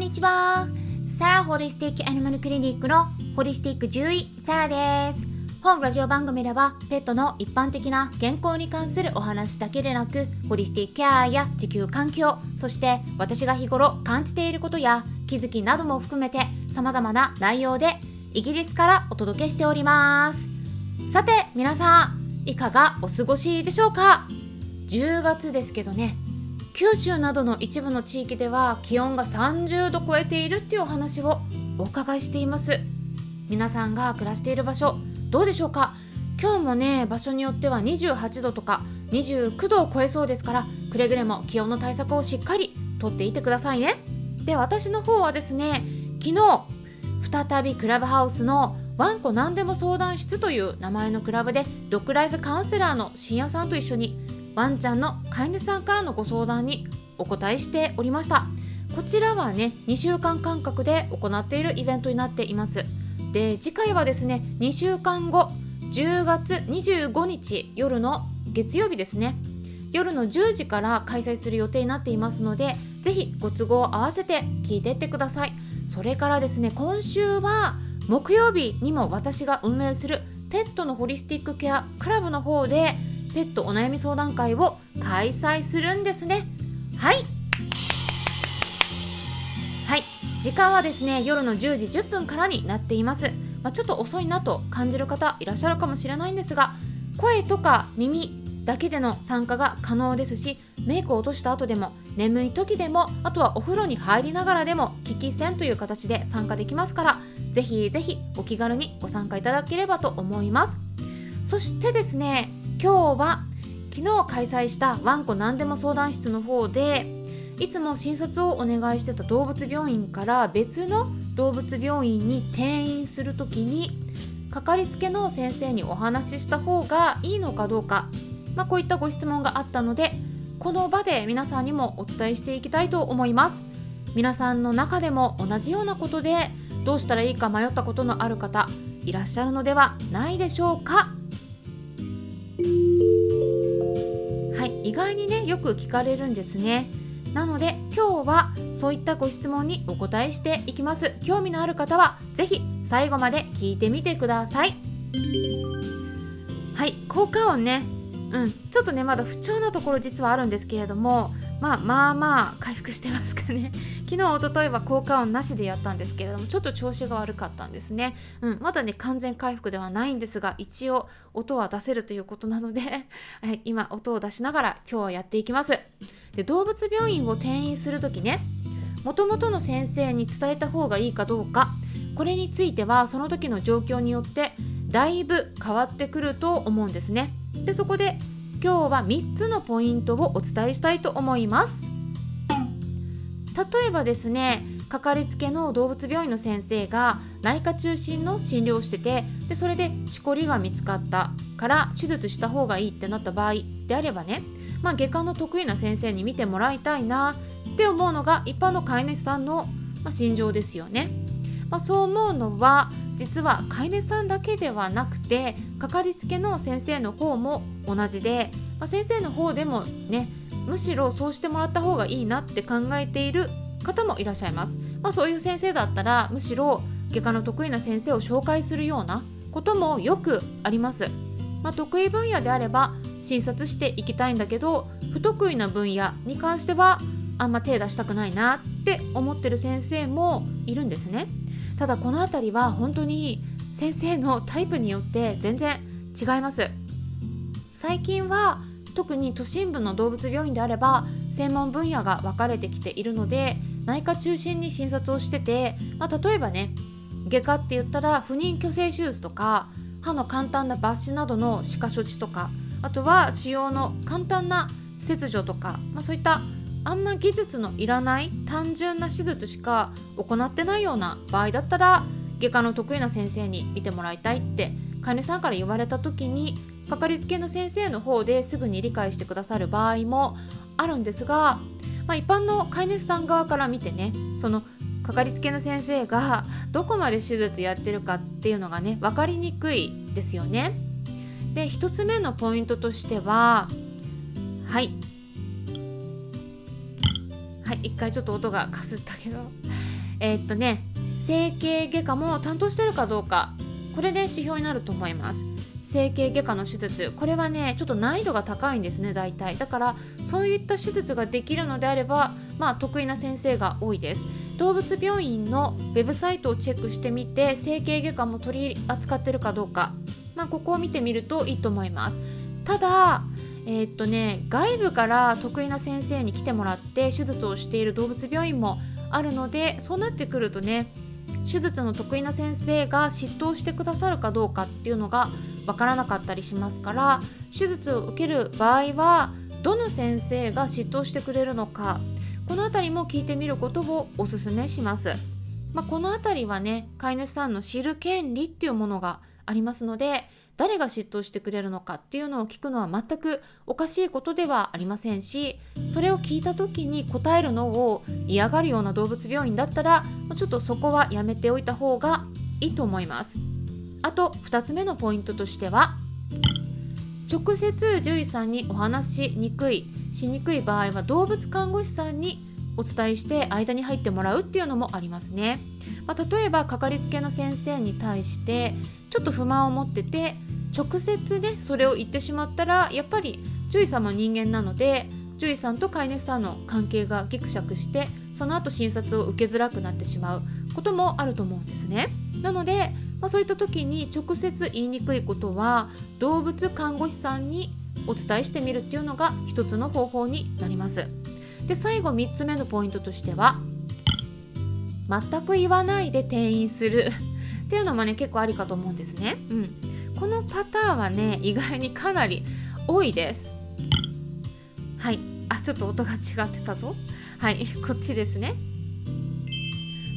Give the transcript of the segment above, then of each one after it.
にちは。サラホリスティックアニマルクリニックのホリスティック獣医サラです。本ラジオ番組ではペットの一般的な健康に関するお話だけでなくホリスティックケアや地球環境そして私が日頃感じていることや気づきなども含めて様々な内容でイギリスからお届けしております。さて皆さんいかがお過ごしでしょうか？10月ですけどね。九州などの一部の地域では気温が30度超えているっていうお話をお伺いしています。皆さんが暮らしている場所どうでしょうか？今日もね場所によっては28度とか29度を超えそうですからくれぐれも気温の対策をしっかりとっていてくださいね。で私の方はですね昨日再びクラブハウスのワンコ何でも相談室という名前のクラブでドッグライフカウンセラーの深夜さんと一緒にワンちゃんの飼い主さんからのご相談にお答えしておりました。こちらはね2週間間隔で行っているイベントになっています。で次回はですね2週間後10月25日夜の月曜日ですね。夜の10時から開催する予定になっていますのでぜひご都合を合わせて聞いていってください。それからですね今週は木曜日にも私が運営するペットのホリスティックケアクラブの方でペットお悩み相談会を開催するんですね。はい。はい。時間はですね夜の10時10分からになっています、まあ、ちょっと遅いなと感じる方いらっしゃるかもしれないんですが声とか耳だけでの参加が可能ですしメイクを落とした後でも眠い時でもあとはお風呂に入りながらでも聞き戦という形で参加できますからぜひぜひお気軽にご参加いただければと思います。そしてですね今日は昨日開催したワンコ何でも相談室の方でいつも診察をお願いしてた動物病院から別の動物病院に転院する時にかかりつけの先生にお話しした方がいいのかどうか、まあ、こういったご質問があったのでこの場で皆さんにもお伝えしていきたいと思います。皆さんの中でも同じようなことでどうしたらいいか迷ったことのある方いらっしゃるのではないでしょうか。意外にねよく聞かれるんですね。なので今日はそういったご質問にお答えしていきます。興味のある方は是非最後まで聞いてみてください。はい効果音ね。うんちょっとねまだ不調なところ実はあるんですけれどもまあまあまあ回復してますかね。昨日おとといは効果音なしでやったんですけれどもちょっと調子が悪かったんですね、うん、まだね完全回復ではないんですが一応音は出せるということなので、はい、今音を出しながら今日はやっていきます。で動物病院を転院する時ねもともとの先生に伝えた方がいいかどうかこれについてはその時の状況によってだいぶ変わってくると思うんですね。でそこで今日は3つのポイントをお伝えしたいと思います例えばですねかかりつけの動物病院の先生が内科中心の診療をしててでそれでしこりが見つかったから手術した方がいいってなった場合であればね、まあ、外科の得意な先生に見てもらいたいなって思うのが一般の飼い主さんの、ま、心情ですよね。まあ、そう思うのは実は飼い主さんだけではなくてかかりつけの先生の方も同じで、まあ、先生の方でもねむしろそうしてもらった方がいいなって考えている方もいらっしゃいます。まあ、そういう先生だったらむしろ外科の得意な先生を紹介するようなこともよくあります。まあ、得意分野であれば診察していきたいんだけど不得意な分野に関してはあんま手出したくないなって思ってる先生もいるんですね。ただこの辺りは本当に先生のタイプによって全然違います最近は特に都心部の動物病院であれば専門分野が分かれてきているので内科中心に診察をしてて、まあ、例えばね外科って言ったら不妊去勢手術とか歯の簡単な抜歯などの歯科処置とかあとは腫瘍の簡単な切除とか、まあ、そういったあんま技術のいらない単純な手術しか行ってないような場合だったら外科の得意な先生に見てもらいたいって患者さんから言われた時にかかりつけの先生の方ですぐに理解してくださる場合もあるんですが、まあ、一般の飼い主さん側から見てねそのかかりつけの先生がどこまで手術やってるかっていうのがね分かりにくいですよね。で1つ目のポイントとしてははい一回ちょっと音がかすったけど。え、っとね整形外科も担当してるかどうか。これで指標になると思います。整形外科の手術。これはねちょっと難易度が高いんですね大体。だからそういった手術ができるのであればまあ得意な先生が多いです。動物病院のウェブサイトをチェックしてみて整形外科も取り扱ってるかどうか。まあここを見てみるといいと思います。ただえー、っとね外部から得意な先生に来てもらって手術をしている動物病院もあるのでそうなってくるとね手術の得意な先生が執刀してくださるかどうかっていうのがわからなかったりしますから手術を受ける場合はどの先生が執刀してくれるのかこの辺りも聞いてみることをおすすめします。まあ、この辺りはね飼い主さんの知る権利っていうものがありますので誰が嫉妬してくれるのかっていうのを聞くのは全くおかしいことではありませんしそれを聞いた時に答えるのを嫌がるような動物病院だったらちょっとそこはやめておいた方がいいと思います。あと2つ目のポイントとしては直接獣医さんにお話しにくいしにくい場合は動物看護師さんにお伝えして間に入ってもらうっていうのもありますね、まあ、例えばかかりつけの先生に対してちょっと不満を持ってて直接ねそれを言ってしまったらやっぱり獣医さんも人間なので獣医さんと飼い主さんの関係がギクシャクしてその後診察を受けづらくなってしまうこともあると思うんですね。なので、まあ、そういった時に直接言いにくいことは動物看護師さんにお伝えしてみるっていうのが一つの方法になります。で最後3つ目のポイントとしては全く言わないで転院するっていうのもね結構ありかと思うんですね。うん、このパターンはね意外にかなり多いです。はい。あちょっと音が違ってたぞ。はい。こっちですね。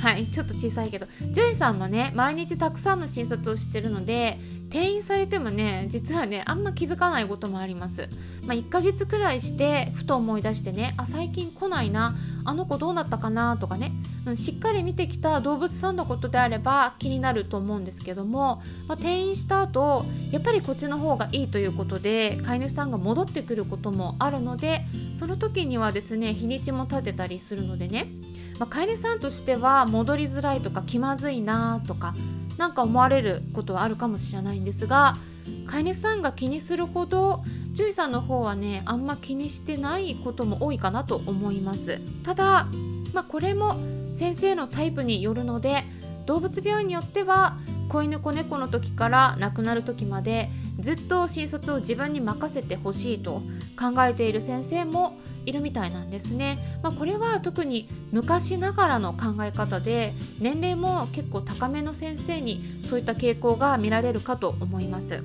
はい。ちょっと小さいけど。ジュイさんもね毎日たくさんの診察をしてるので転院されてもね実はねあんま気づかないこともあります、まあ、1ヶ月くらいしてふと思い出してねあ最近来ないなあの子どうなったかなとかね、うん、しっかり見てきた動物さんのことであれば気になると思うんですけども、まあ、転院した後やっぱりこっちの方がいいということで飼い主さんが戻ってくることもあるのでその時にはですね日にちも立てたりするのでね、まあ、飼い主さんとしては戻りづらいとか気まずいなとかなんか思われることはあるかもしれないんですが飼い主さんが気にするほど獣医さんの方はねあんま気にしてないことも多いかなと思いますただ、まあ、これも先生のタイプによるので動物病院によっては子犬子猫の時から亡くなる時までずっと診察を自分に任せてほしいと考えている先生もいるみたいなんですね。まあ、これは特に昔ながらの考え方で年齢も結構高めの先生にそういった傾向が見られるかと思います。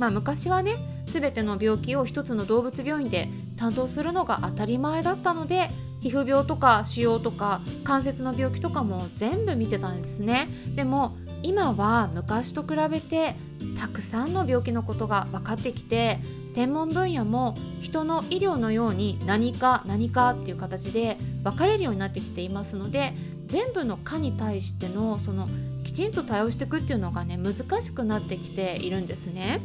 まあ、昔はね全ての病気を一つの動物病院で担当するのが当たり前だったので皮膚病とか腫瘍とか関節の病気とかも全部見てたんですね。でも今は昔と比べてたくさんの病気のことが分かってきて専門分野も人の医療のように何か何かっていう形で分かれるようになってきていますので全部の科に対してのそのきちんと対応していくっていうのがね難しくなってきているんですね。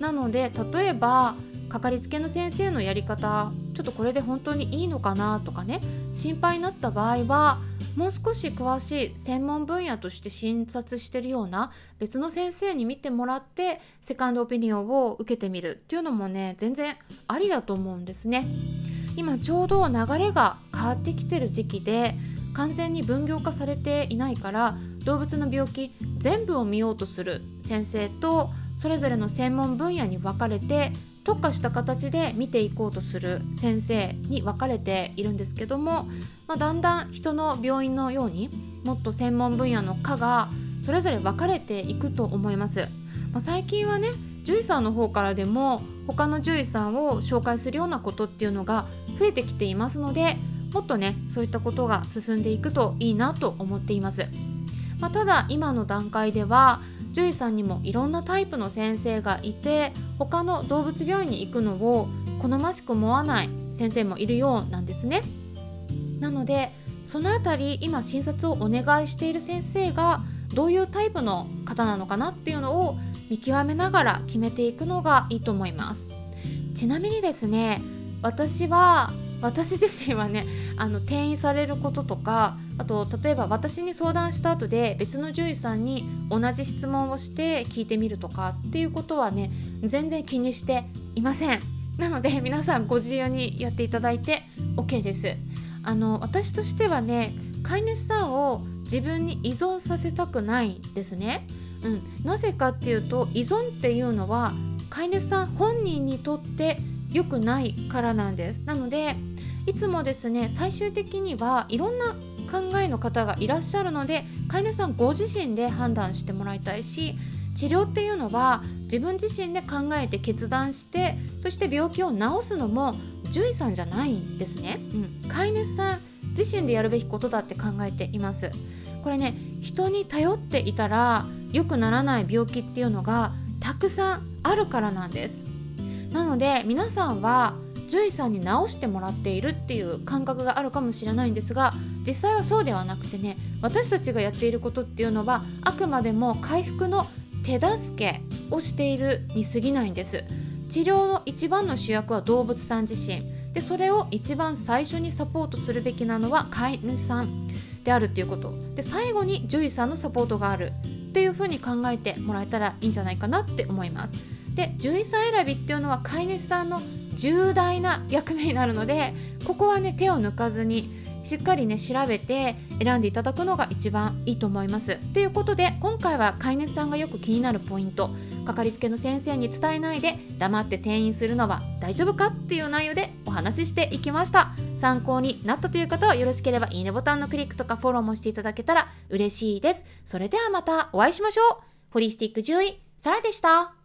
なので例えばかかりつけの先生のやり方ちょっとこれで本当にいいのかなとかね心配になった場合はもう少し詳しい専門分野として診察してるような別の先生に見てもらってセカンドオピニオンを受けてみるっていうのもね全然ありだと思うんですね。今ちょうど流れが変わってきてる時期で完全に分業化されていないから動物の病気全部を見ようとする先生とそれぞれの専門分野に分かれて特化した形で見ていこうとする先生に分かれているんですけども、まあ、だんだん人の病院のようにもっと専門分野の科がそれぞれ分かれていくと思います。まあ、最近はね獣医さんの方からでも他の獣医さんを紹介するようなことっていうのが増えてきていますのでもっとねそういったことが進んでいくといいなと思っています。まあ、ただ今の段階では獣医さんにもいろんなタイプの先生がいて他の動物病院に行くのを好ましく思わない先生もいるようなんですね。なのでその辺り今診察をお願いしている先生がどういうタイプの方なのかなっていうのを見極めながら決めていくのがいいと思います。ちなみにですね私は私自身はねあの転院されることとかあと例えば私に相談した後で別の獣医さんに同じ質問をして聞いてみるとかっていうことはね全然気にしていません。なので皆さんご自由にやっていただいて OK です。あの私としてはね飼い主さんを自分に依存させたくないですね、うん、なぜかっていうと依存っていうのは飼い主さん本人にとって良くないからなんです。なのでいつもですね最終的にはいろんな考えの方がいらっしゃるので飼い主さんご自身で判断してもらいたいし治療っていうのは自分自身で考えて決断してそして病気を治すのも獣医さんじゃないんですね、うん、飼い主さん自身でやるべきことだって考えています。これね人に頼っていたら良くならない病気っていうのがたくさんあるからなんです。なので皆さんは獣医さんに治してもらっているっていう感覚があるかもしれないんですが実際はそうではなくてね私たちがやっていることっていうのはあくまでも回復の手助けをしているに過ぎないんです。治療の一番の主役は動物さん自身。でそれを一番最初にサポートするべきなのは飼い主さんであるっていうこと。で最後に獣医さんのサポートがある。っていうふうに考えてもらえたらいいんじゃないかなって思います。で獣医さん選びっていうのは飼い主さんの重大な役目になるのでここはね手を抜かずにしっかりね調べて選んでいただくのが一番いいと思います。ということで今回は飼い主さんがよく気になるポイントかかりつけの先生に伝えないで黙って転院するのは大丈夫かっていう内容でお話ししていきました。参考になったという方はよろしければいいねボタンのクリックとかフォローもしていただけたら嬉しいです。それではまたお会いしましょう。ホリスティック獣医サラでした。